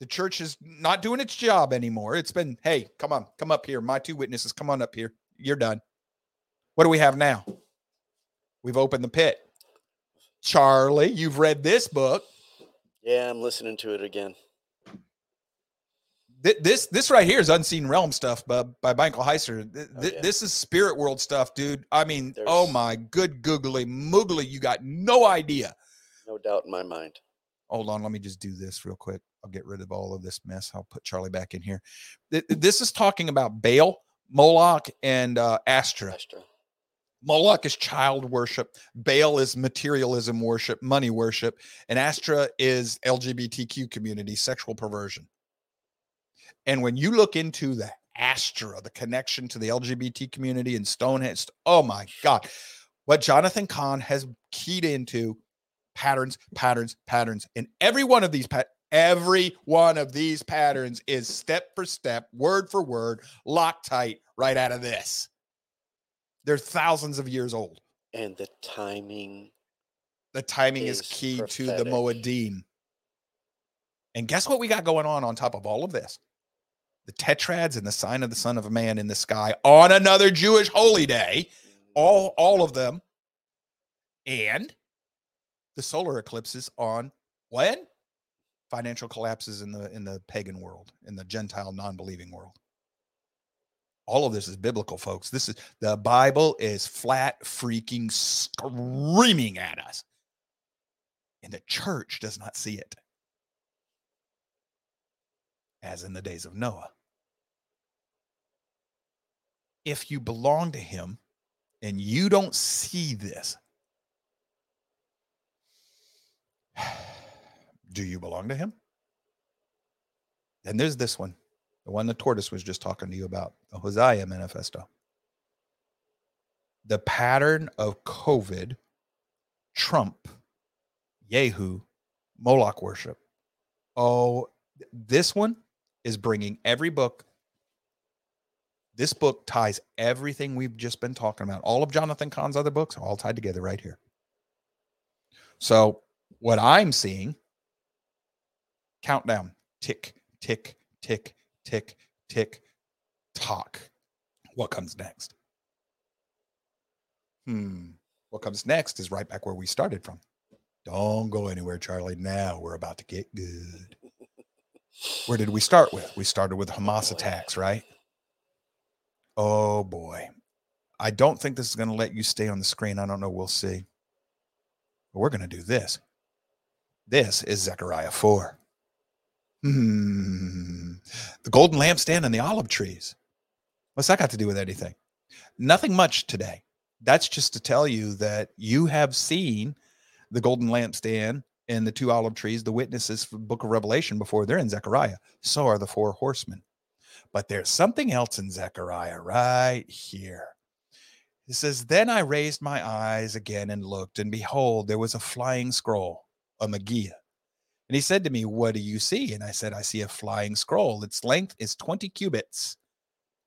the church is not doing its job anymore. It's been, hey, come on, come up here. My two witnesses, come on up here. You're done. What do we have now? We've opened the pit. Charlie, you've read this book. Yeah, I'm listening to it again. Th- This this right here is unseen realm stuff by, by Michael Heiser. Th- Oh, yeah. This is spirit world stuff, dude. I mean, oh my good googly moogly, you got no idea. No doubt in my mind. Hold on, let me just do this real quick. I'll get rid of all of this mess. I'll put Charlie back in here. This is talking about Baal, Moloch, and uh, Astra. Astra. Moloch is child worship. Baal is materialism worship, money worship, and Astra is LGBTQ community, sexual perversion. And when you look into the Astra, the connection to the LGBT community and Stonehenge, oh my God, what Jonathan Cahn has keyed into patterns, patterns, patterns, and every one of these pat. Every one of these patterns is step for step, word for word, Loctite right out of this. They're thousands of years old. And the timing. The timing is, Is key to the. Moedim. And guess what we got going on on top of all of this? The tetrads and the sign of the Son of Man in the sky on another Jewish holy day. All all of them. And the solar eclipses on when? Financial collapses in the in the pagan world, in the Gentile non-believing world. All of this is biblical, folks. This is the Bible is flat freaking screaming at us. And the church does not see it. As in the days of Noah. If you belong to him and you don't see this, do you belong to him? And there's this one, the one the tortoise was just talking to you about, the Josiah manifesto. The pattern of COVID, Trump, Yehu, Moloch worship. Oh, this one is bringing every book. This book ties everything we've just been talking about. All of Jonathan Cahn's other books are all tied together right here. So, what I'm seeing countdown tick, tick, tick, tick, tick, tock. What comes next? Hmm. What comes next is right back where we started from. Don't go anywhere, Charlie. Now we're about to get good. Where did we start with? We started with Hamas attacks, right? Oh boy. I don't think this is going to let you stay on the screen. I don't know. We'll see. But we're going to do this. This is Zechariah 4. Hmm. The golden lampstand and the olive trees. What's that got to do with anything? Nothing much today. That's just to tell you that you have seen the golden lampstand and the two olive trees, the witnesses for the book of Revelation before they're in Zechariah. So are the four horsemen. But there's something else in Zechariah right here. It says, Then I raised my eyes again and looked, and behold, there was a flying scroll, a Magia. And he said to me, What do you see? And I said, I see a flying scroll. Its length is 20 cubits,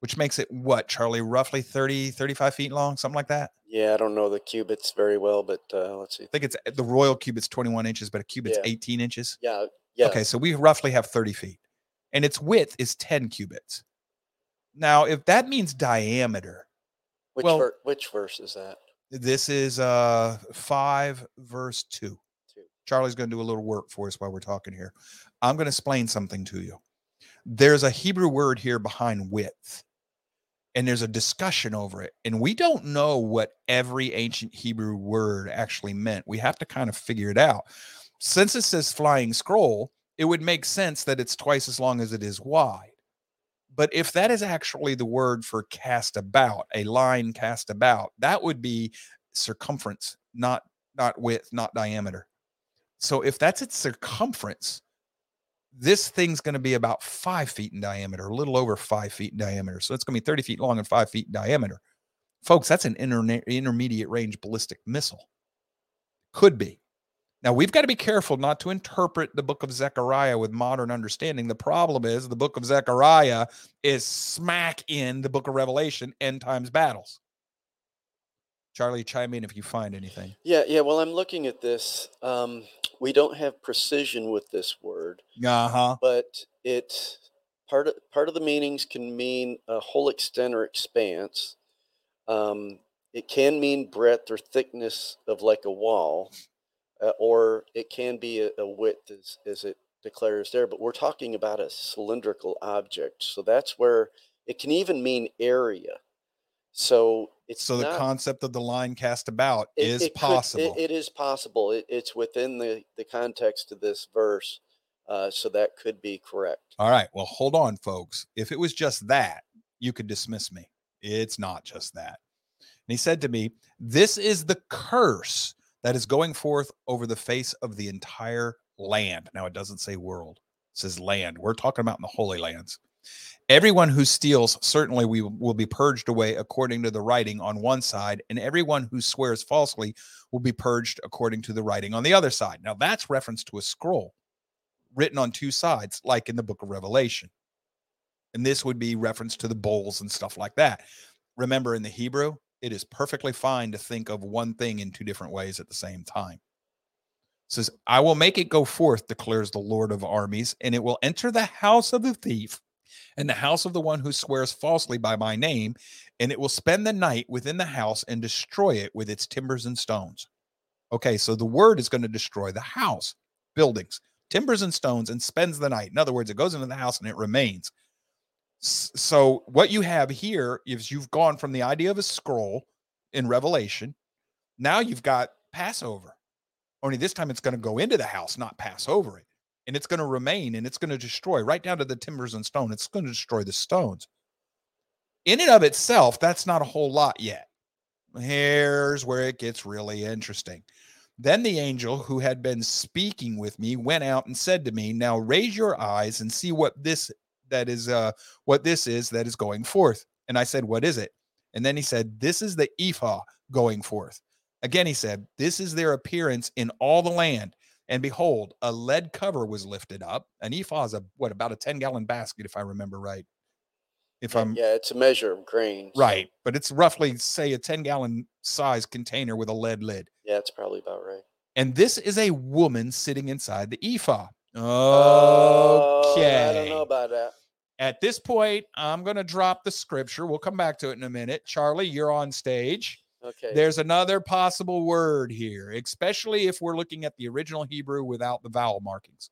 which makes it what, Charlie, roughly 30, 35 feet long, something like that? Yeah, I don't know the cubits very well, but uh, let's see. I think it's the royal cubit's 21 inches, but a cubit's Yeah. 18 inches. Yeah, yeah. Okay, so we roughly have 30 feet, and its width is 10 cubits. Now, if that means diameter, Which well- ver- which verse is that? this is uh 5 verse 2. Charlie's going to do a little work for us while we're talking here. I'm going to explain something to you. There's a Hebrew word here behind width, and there's a discussion over it. And we don't know what every ancient Hebrew word actually meant. We have to kind of figure it out. Since it says flying scroll, it would make sense that it's twice as long as it is wide. But if that is actually the word for cast about, a line cast about, that would be circumference, not not width, not diameter. So if that's its circumference, this thing's going to be about five feet in diameter, a little over five feet in diameter. So it's going to be 30 feet long and five feet in diameter. Folks, that's an intermediate range ballistic missile. Could be. Now, we've got to be careful not to interpret the book of Zechariah with modern understanding. The problem is the book of Zechariah is smack in the book of Revelation, end times battles. Charlie, chime in if you find anything. Yeah, yeah. Well, I'm looking at this. Um, we don't have precision with this word, Uh huh. but it part of part of the meanings can mean a whole extent or expanse. Um, it can mean breadth or thickness of like a wall, uh, or it can be a, a width as, as it declares there. But we're talking about a cylindrical object, so that's where it can even mean area. So it's So the not, concept of the line cast about it- is it could- possible. it, it is possible. It, it's within the, the context of this verse. Uh, so that could be correct. All right. Well, hold on, folks. If it was just that, you could dismiss me. It's not just that. And he said to me, This is the curse that is going forth over the face of the entire land. Now, it doesn't say world, it says land. We're talking about in the Holy Lands. Everyone who steals, certainly we will be purged away according to the writing on one side, and everyone who swears falsely will be purged according to the writing on the other side. Now, that's reference to a scroll written on two sides, like in the book of Revelation. And this would be reference to the bowls and stuff like that. Remember, in the Hebrew, it is perfectly fine to think of one thing in two different ways at the same time. It says, I will make it go forth, declares the Lord of armies, and it will enter the house of the thief and the house of the one who swears falsely by my name, and it will spend the night within the house and destroy it with its timbers and stones. Okay, so the word is going to destroy the house, buildings, timbers and stones, and spends the night. In other words, it goes into the house and it remains. So, what you have here is you've gone from the idea of a scroll in Revelation. Now you've got Passover. Only this time it's going to go into the house, not pass over it. And it's going to remain and it's going to destroy right down to the timbers and stone. It's going to destroy the stones. In and of itself, that's not a whole lot yet. Here's where it gets really interesting. Then the angel who had been speaking with me went out and said to me, Now raise your eyes and see what this that is uh what this is that is going forth. And I said, What is it? And then he said, This is the ephah going forth. Again, he said, This is their appearance in all the land. And behold, a lead cover was lifted up. An ephah is a what about a 10 gallon basket, if I remember right. If I'm yeah, it's a measure of grain. right, but it's roughly say a 10 gallon size container with a lead lid. Yeah, it's probably about right. And this is a woman sitting inside the ephah. Oh, Okay. I don't know about that. At this point, I'm going to drop the scripture. We'll come back to it in a minute. Charlie, you're on stage. Okay. There's another possible word here, especially if we're looking at the original Hebrew without the vowel markings.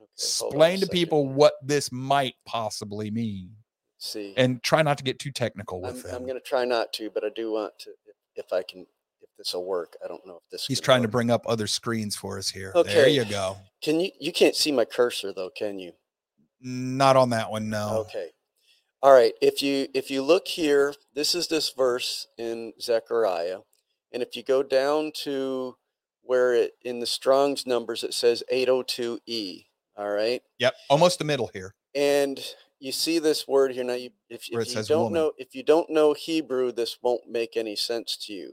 okay, hold on a Explain to people what this might possibly mean See, and try not to get too technical I'm, I'm going to try not to, but I do want to. If, if I can, if this will work, I don't know if this. He's trying to bring up other screens for us here. There Okay. you go. Can you? You can't see my cursor though, can you? Not on that one, no. Okay. All right. If you if you look here, this is this verse in Zechariah, and if you go down to where it in the Strong's numbers it says 802e. All right. Yep, almost the middle here. and you see this word here now you if, if you don't woman. know if you don't know hebrew this won't make any sense to you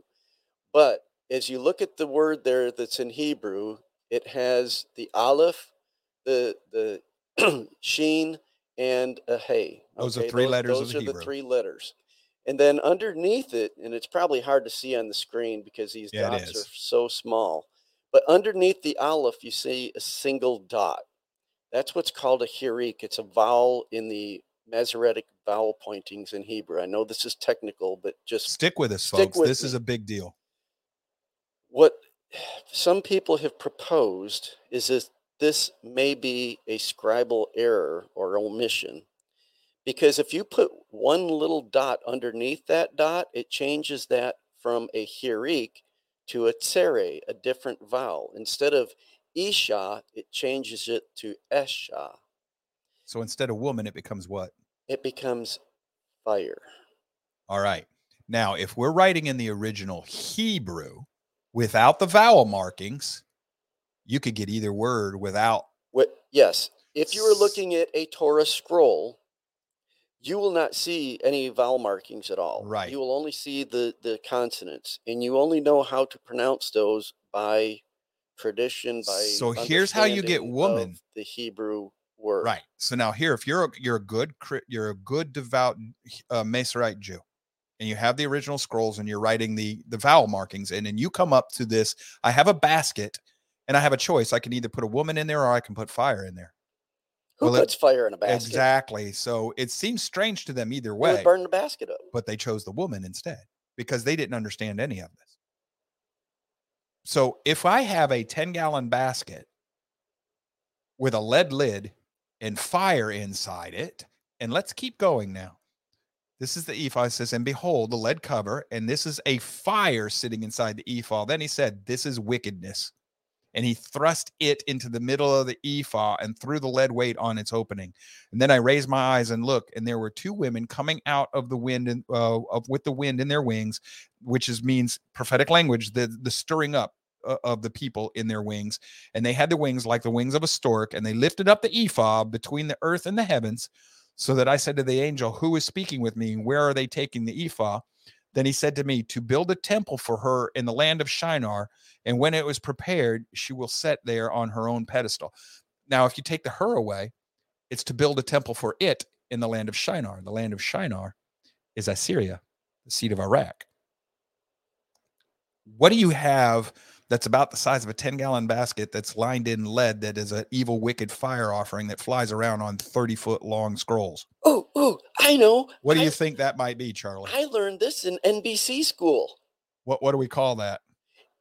but as you look at the word there that's in hebrew it has the aleph the the sheen and a hey Those are three letters of those the are the three letters and then underneath it and it's probably hard to see on the screen because these Yeah, dots are so small but underneath the aleph you see a single dot that's what's called a hirik. It's a vowel in the Masoretic vowel pointings in Hebrew. I know this is technical, but just Stick with us, Stick folks. with This is a big deal. what some people have proposed is that this may be a scribal error or omission. Because if you put one little dot underneath that dot, it changes that from a hirik to a tsere, a different vowel. Instead of isha, it changes it to esha. So instead of woman, it becomes what? it becomes fire. All right. Now, if we're writing in the original Hebrew without the vowel markings, you could get either word without. What, yes, if you were looking at a Torah scroll, you will not see any vowel markings at all. Right. You will only see the the consonants, and you only know how to pronounce those by tradition. By So here's how you get woman. the Hebrew word. Right. So now here, if you're a, you're a good you're a good devout uh, Masorite Jew, and you have the original scrolls, and you're writing the the vowel markings in, and you come up to this. I have a basket, and I have a choice. I can either put a woman in there, or I can put fire in there. Who Well, it- puts fire in a basket? Exactly. So it seems strange to them either way, burn the basket up. but they chose the woman instead because they didn't understand any of this. So if I have a 10 gallon basket with a lead lid and fire inside it, and let's keep going now. This is the ephah. It says, and behold, the lead cover, and this is a fire sitting inside the ephah. Then he said, This is wickedness. And he thrust it into the middle of the ephah and threw the lead weight on its opening. And then I raised my eyes and looked, and there were two women coming out of the wind and uh, of, with the wind in their wings, which is means prophetic language, the the stirring up uh, of the people in their wings. And they had the wings like the wings of a stork, and they lifted up the ephah between the earth and the heavens. So that I said to the angel, Who is speaking with me? Where are they taking the ephah? Then he said to me, To build a temple for her in the land of Shinar. And when it was prepared, she will set there on her own pedestal. Now, if you take the her away, it's to build a temple for it in the land of Shinar. The land of Shinar is Assyria, the seat of Iraq. What do you have that's about the size of a 10 gallon basket that's lined in lead that is an evil, wicked fire offering that flies around on 30 foot long scrolls? Oh, oh, I know. What do I, you think that might be, Charlie? I learned this in NBC school. What what do we call that?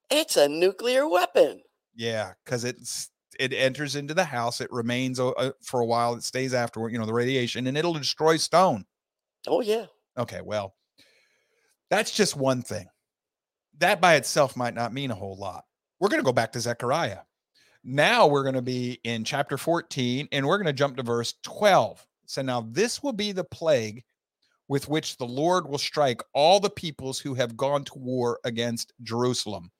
It's a nuclear weapon. Yeah, because it's it enters into the house. It remains uh, uh, for a while. It stays afterward. You know the radiation, and it'll destroy stone. Oh yeah. Okay, well, that's just one thing. That by itself might not mean a whole lot. We're going to go back to Zechariah. Now we're going to be in chapter 14, and we're going to jump to verse 12. So now this will be the plague with which the Lord will strike all the peoples who have gone to war against Jerusalem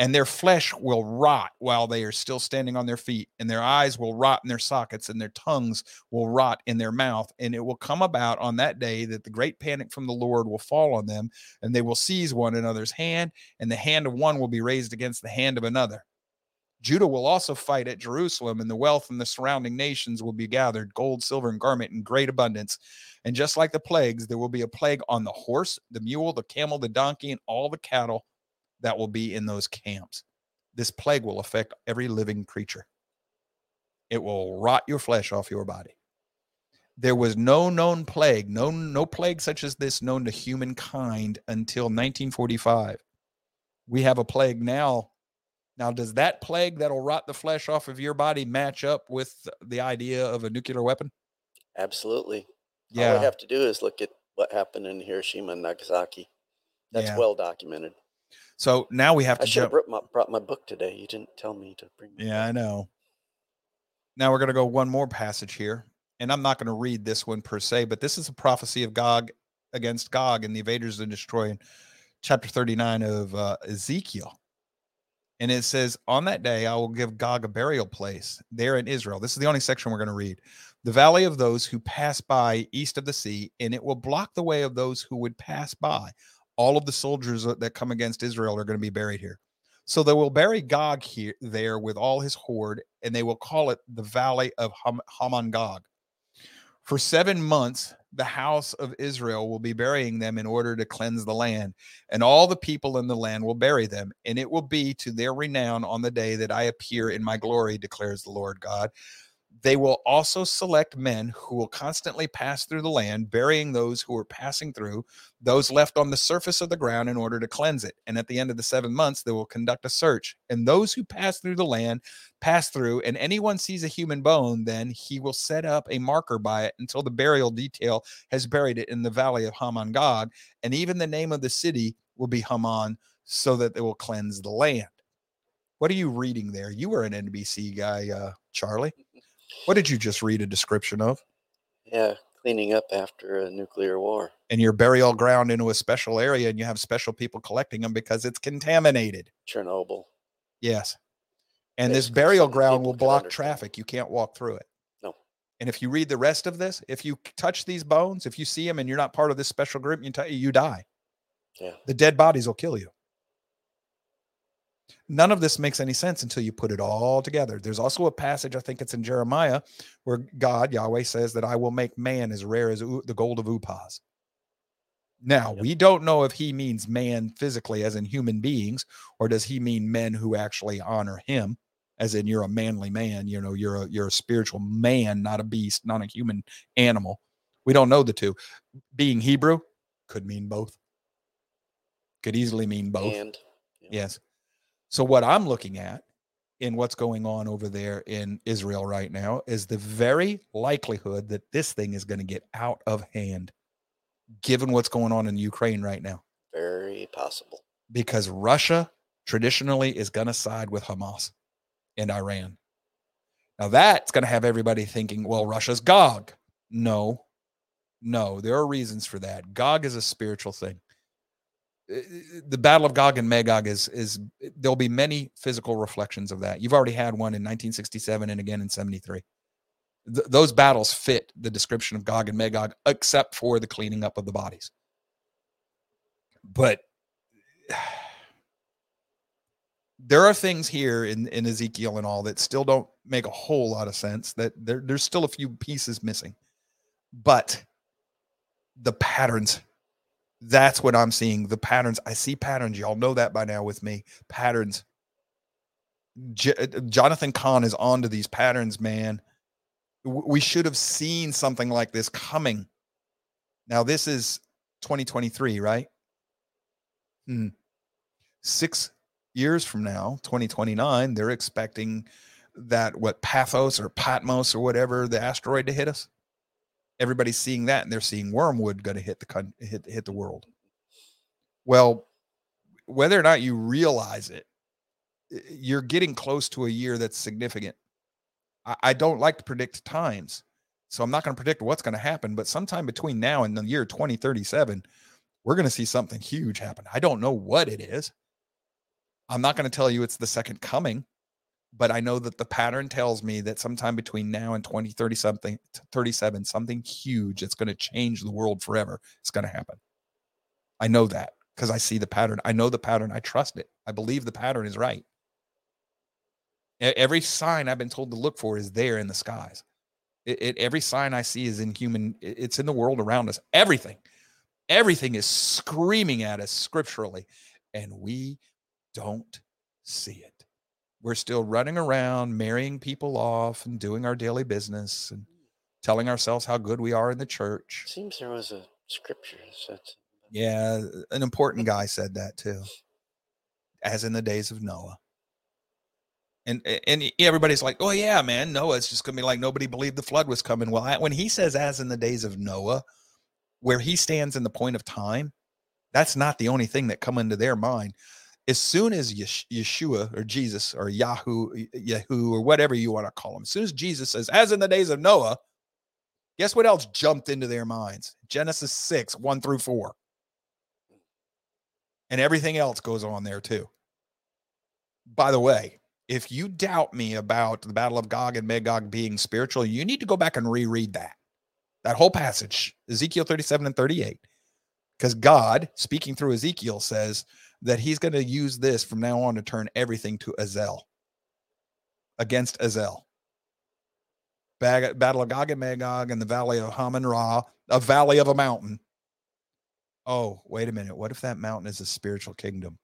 and their flesh will rot while they are still standing on their feet, and their eyes will rot in their sockets, and their tongues will rot in their mouth. And it will come about on that day that the great panic from the Lord will fall on them, and they will seize one another's hand, and the hand of one will be raised against the hand of another. Judah will also fight at Jerusalem, and the wealth from the surrounding nations will be gathered gold, silver, and garment in great abundance. And just like the plagues, there will be a plague on the horse, the mule, the camel, the donkey, and all the cattle that will be in those camps. This plague will affect every living creature. It will rot your flesh off your body. There was no known plague, no no plague such as this known to humankind until 1945. We have a plague now. Now, does that plague that'll rot the flesh off of your body match up with the idea of a nuclear weapon? Absolutely. Yeah. All we have to do is look at what happened in Hiroshima and Nagasaki. That's Yeah. well documented. So now we have to. I should have jump. brought my, brought my book today. You didn't tell me to bring. Yeah, I know. Now we're going to go one more passage here. And I'm not going to read this one per se, but this is a prophecy of Gog against Gog and the invaders and destroying chapter 39 of uh, Ezekiel. And it says, On that day, I will give Gog a burial place there in Israel. This is the only section we're going to read. The valley of those who pass by east of the sea, and it will block the way of those who would pass by. All of the soldiers that that come against Israel are going to be buried here. So they will bury Gog here there with all his horde, and they will call it the Valley of Ham- Hamon Gog. For seven months, the house of Israel will be burying them in order to cleanse the land, and all the people in the land will bury them, and it will be to their renown on the day that I appear in my glory, declares the Lord God. They will also select men who will constantly pass through the land, burying those who are passing through, those left on the surface of the ground in order to cleanse it. And at the end of the seven months, they will conduct a search. And those who pass through the land pass through, and anyone sees a human bone, then he will set up a marker by it until the burial detail has buried it in the valley of Hamon Gog. And even the name of the city will be Haman, so that they will cleanse the land. What are you reading there? You were an NBC guy, uh, Charlie. What did you just read a description of? Yeah, cleaning up after a nuclear war. And your burial ground into a special area, and you have special people collecting them because it's contaminated. Chernobyl. Yes. And this burial ground will block traffic. You can't walk through it. No. And if you read the rest of this, if you touch these bones, if you see them and you're not part of this special group, you, t- you die. Yeah. The dead bodies will kill you. None of this makes any sense until you put it all together. There's also a passage, I think it's in Jeremiah, where God, Yahweh, says that I will make man as rare as the gold of Uphaz. Now, Yep. we don't know if he means man physically, as in human beings, or does he mean men who actually honor him, as in you're a manly man, you know, you're a you're a spiritual man, not a beast, not a human animal. We don't know the two. Being Hebrew could mean both. Could easily mean both. And yeah. Yes. So what I'm looking at in what's going on over there in Israel right now is the very likelihood that this thing is going to get out of hand given what's going on in Ukraine right now very possible. because Russia traditionally is going to side with Hamas and Iran. Now that's going to have everybody thinking, well, Russia's Gog. No, no, there are reasons for that. Gog is a spiritual thing. The Battle of Gog and Magog is is there'll be many physical reflections of that. You've already had one in 1967 and again in 73. Th- those battles fit the description of Gog and Magog, except for the cleaning up of the bodies. But there are things here in, in Ezekiel and all that still don't make a whole lot of sense. That there, there's still a few pieces missing, but the patterns That's what I'm seeing. The patterns. I see patterns. Y'all know that by now with me. Patterns. J- uh, Jonathan Cahn is onto these patterns, man. W- We should have seen something like this coming. Now, this is 2023, right? Hmm. Six years from now, 2029, they're expecting that what Pathos or Patmos or whatever the asteroid to hit us. Everybody's seeing that, and they're seeing Wormwood going to hit the hit hit the world. Well, whether or not you realize it, you're getting close to a year that's significant. I, I don't like to predict times, so I'm not going to predict what's going to happen. But sometime between now and the year 2037, we're going to see something huge happen. I don't know what it is. I'm not going to tell you it's the second coming, but I know that the pattern tells me that sometime between now and 2030 something 37 something huge that's going to change the world forever is going to happen. I know that because I see the pattern. I know the pattern. I trust it. I believe the pattern is right. Every sign I've been told to look for is there in the skies. It, it, every sign I see is in human. It's in the world around us. Everything, everything is screaming at us scripturally, and we don't see it. We're still running around, marrying people off, and doing our daily business, and telling ourselves how good we are in the church. Seems there was a scripture that said Yeah, an important guy said that too. As in the days of Noah. And and everybody's like, "Oh yeah, man, Noah's just going to be like nobody believed the flood was coming." Well, I, when he says as in the days of Noah, where he stands in the point of time, that's not the only thing that come into their mind. As soon as Yeshua or Jesus or Yahoo, Yahoo or whatever you want to call him, as soon as Jesus says, as in the days of Noah, guess what else jumped into their minds? Genesis 6, 1 through 4 and everything else goes on there too. By the way, if you doubt me about the Battle of Gog and Magog being spiritual, you need to go back and reread that. That whole passage, Ezekiel 37 and 38. Because God, speaking through Ezekiel, says that he's going to use this from now on to turn everything to Azel, against Azel. Bag- Battle of Gog and Magog and the Valley of Haman Ra, a valley of a mountain. Oh, wait a minute. What if that mountain is a spiritual kingdom?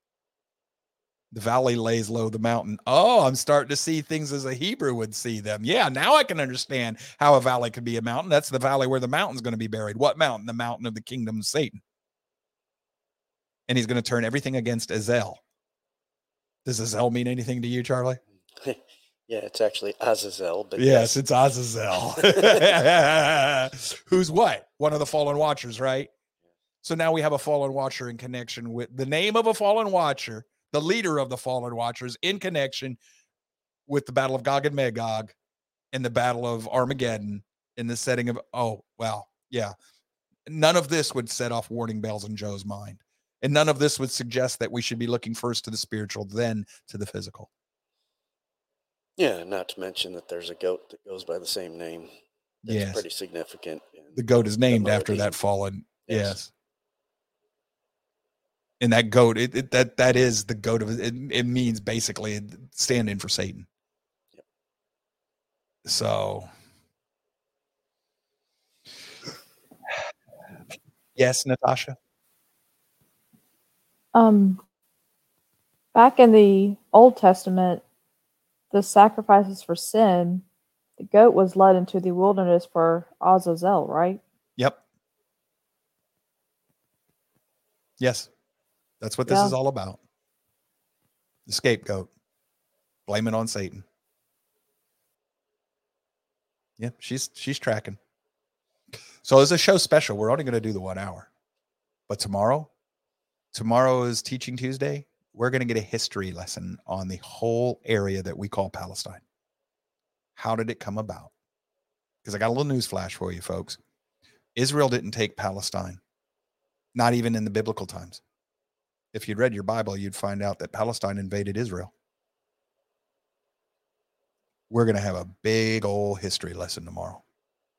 The valley lays low the mountain. Oh, I'm starting to see things as a Hebrew would see them. Yeah, now I can understand how a valley could be a mountain. That's the valley where the mountain's going to be buried. What mountain? The mountain of the kingdom of Satan. And he's going to turn everything against Azel. Does Azel mean anything to you, Charlie? Yeah, it's actually Azazel, but Yes, it's Azazel. Who's what? One of the fallen watchers, right? So now we have a fallen watcher in connection with the name of a fallen watcher, the leader of the fallen watchers in connection with the Battle of Gog and Magog and the Battle of Armageddon in the setting of, oh, well, yeah. None of this would set off warning bells in Joe's mind. And none of this would suggest that we should be looking first to the spiritual, then to the physical. yeah. Not to mention that there's a goat that goes by the same name. That's Yes. pretty significant. the goat is named after that fallen yes, Yes. and that goat it, it that that is the goat of it, it means basically stand in for satan Yep. so yes natasha Um, back in the Old Testament, the sacrifices for sin, the goat was led into the wilderness for Azazel, right? yep. Yes. That's what this Yeah. is all about. The scapegoat. Blame it on satan. Yeah she's she's tracking. So as a show special. We're only going to do the one hour. But tomorrow tomorrow is teaching tuesday. We're going to get a history lesson on the whole area that we call palestine. How did it come about? Because i got a little news flash for you folks. Israel didn't take palestine not even in the biblical times. If you'd read your bible you'd find out that palestine invaded israel. We're going to have a big old history lesson tomorrow.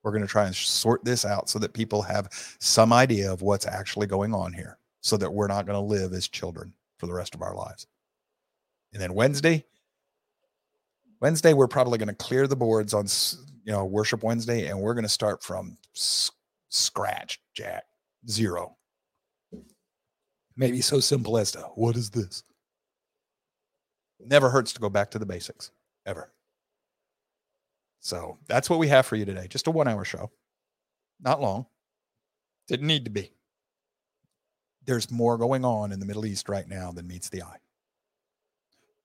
We're going to try and sort this out so that people have some idea of what's actually going on here so that we're not going to live as children for the rest of our lives and then wednesday wednesday we're probably going to clear the boards on you know worship wednesday and we're going to start from s- scratch jack zero Maybe so simple as to what is this? Never hurts to go back to the basics, ever. So that's what we have for you today. Just a one hour show. Not long. Didn't need to be. There's more going on in the Middle East right now than meets the eye.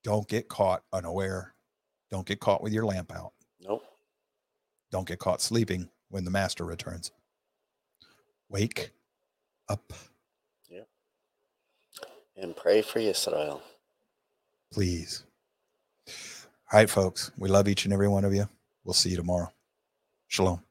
Don't get caught unaware. Don't get caught with your lamp out. Nope. Don't get caught sleeping when the master returns. Wake up, Yeah. And pray for Israel. please. All right, folks. We love each and every one of you. We'll see you tomorrow. Shalom.